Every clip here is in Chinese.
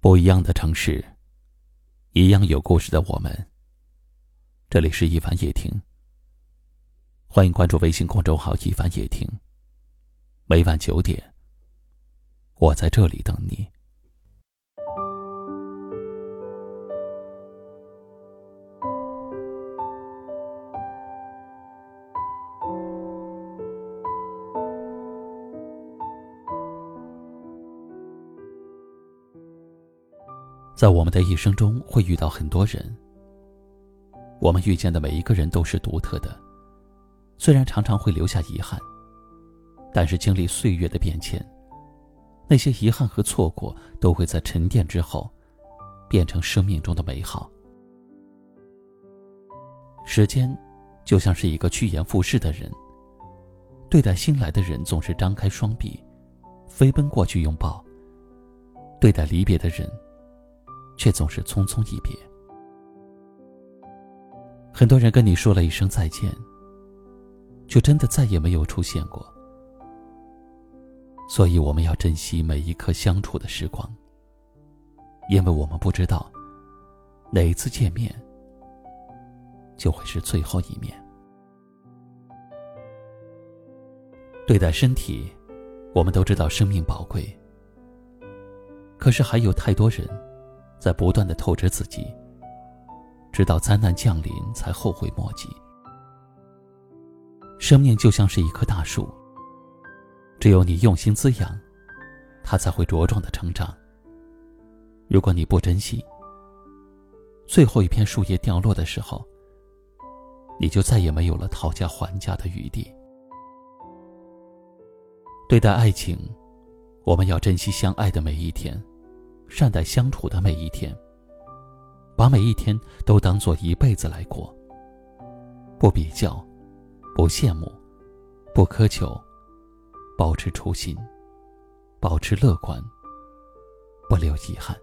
不一样的城市，一样有故事的我们。这里是一凡夜听，欢迎关注微信公众号“一凡夜听”。每晚九点，我在这里等你。在我们的一生中，会遇到很多人。我们遇见的每一个人都是独特的，虽然常常会留下遗憾，但是经历岁月的变迁，那些遗憾和错过都会在沉淀之后，变成生命中的美好。时间，就像是一个趋炎附势的人，对待新来的人总是张开双臂，飞奔过去拥抱；对待离别的人，却总是匆匆一别。很多人跟你说了一声再见，就真的再也没有出现过。所以我们要珍惜每一刻相处的时光，因为我们不知道哪一次见面就会是最后一面。对待身体，我们都知道生命宝贵，可是还有太多人。在不断的透支自己，直到灾难降临才后悔莫及。生命就像是一棵大树，只有你用心滋养，它才会茁壮的成长。如果你不珍惜，最后一片树叶掉落的时候，你就再也没有了讨价还价的余地。对待爱情，我们要珍惜相爱的每一天。善待相处的每一天，把每一天都当做一辈子来过。不比较，不羡慕，不苛求，保持初心，保持乐观，不留遗憾。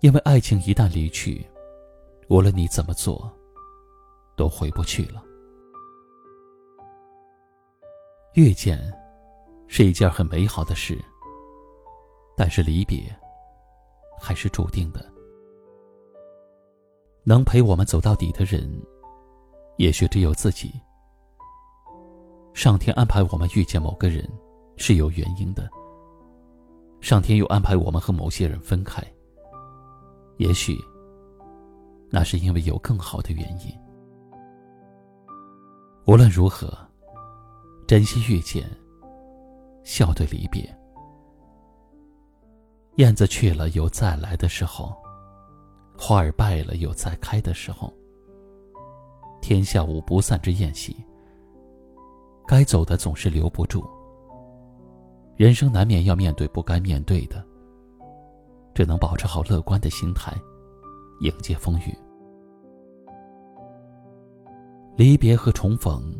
因为爱情一旦离去，无论你怎么做，都回不去了。遇见，是一件很美好的事。但是离别，还是注定的。能陪我们走到底的人，也许只有自己。上天安排我们遇见某个人，是有原因的。上天又安排我们和某些人分开，也许，那是因为有更好的原因。无论如何，珍惜遇见，笑对离别。燕子去了，有再来的时候；花儿败了，有再开的时候。天下无不散之宴席。该走的总是留不住。人生难免要面对不该面对的，只能保持好乐观的心态，迎接风雨。离别和重逢，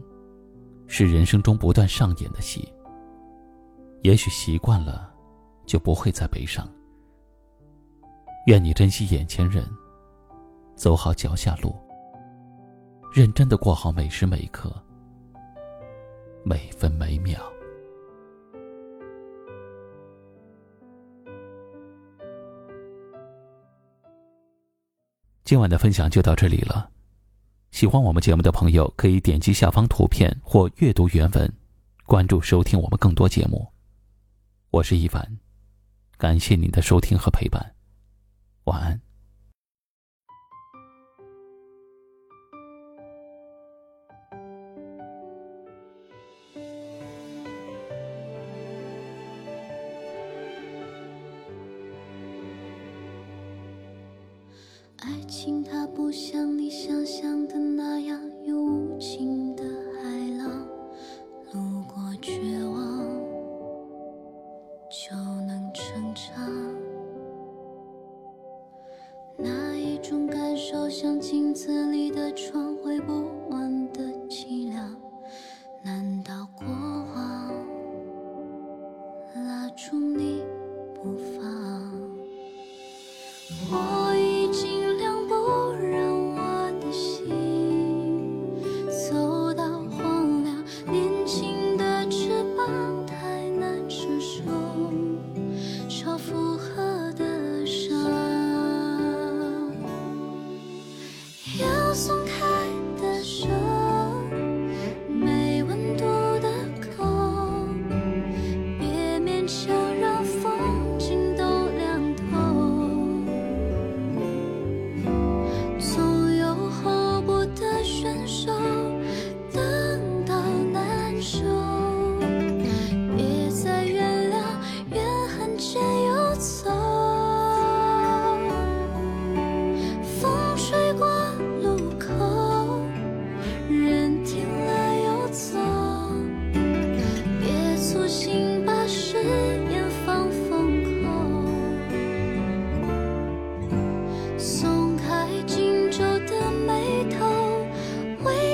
是人生中不断上演的戏。也许习惯了。就不会再悲伤。愿你珍惜眼前人，走好脚下路，认真的过好每时每刻、每分每秒。今晚的分享就到这里了。喜欢我们节目的朋友，可以点击下方图片或阅读原文，关注收听我们更多节目。我是一凡。感谢您的收听和陪伴，晚安。爱情它不像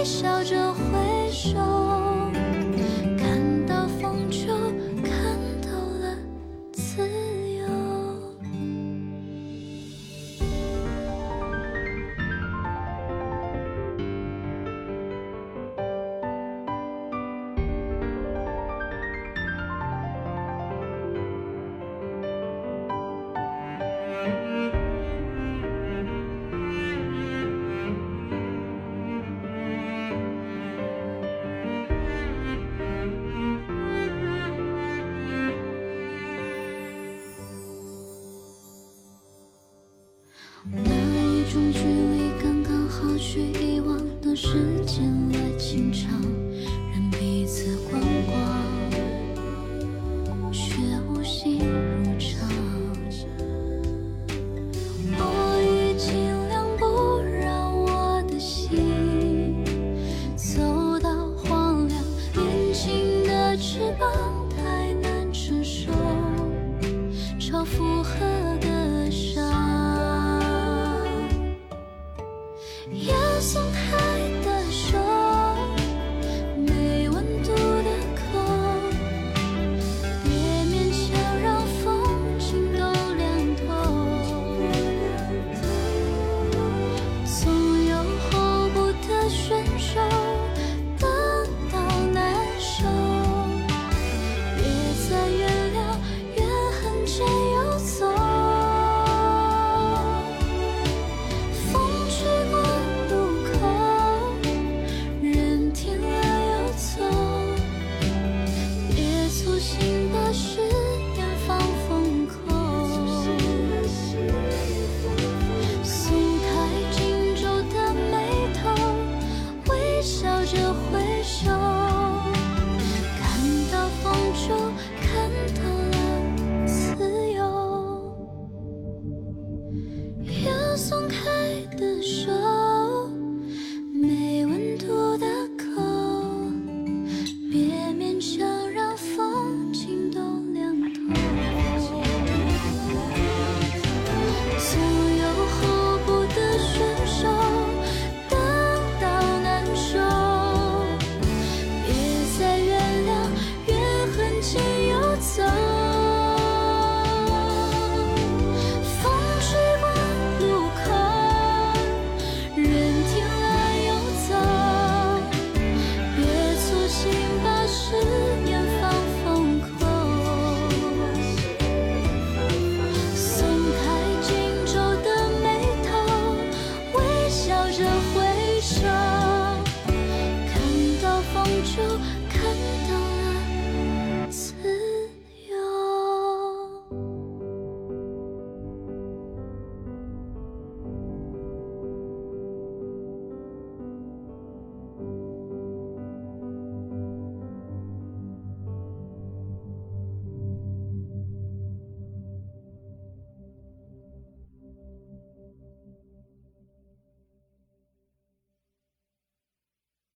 笑着挥手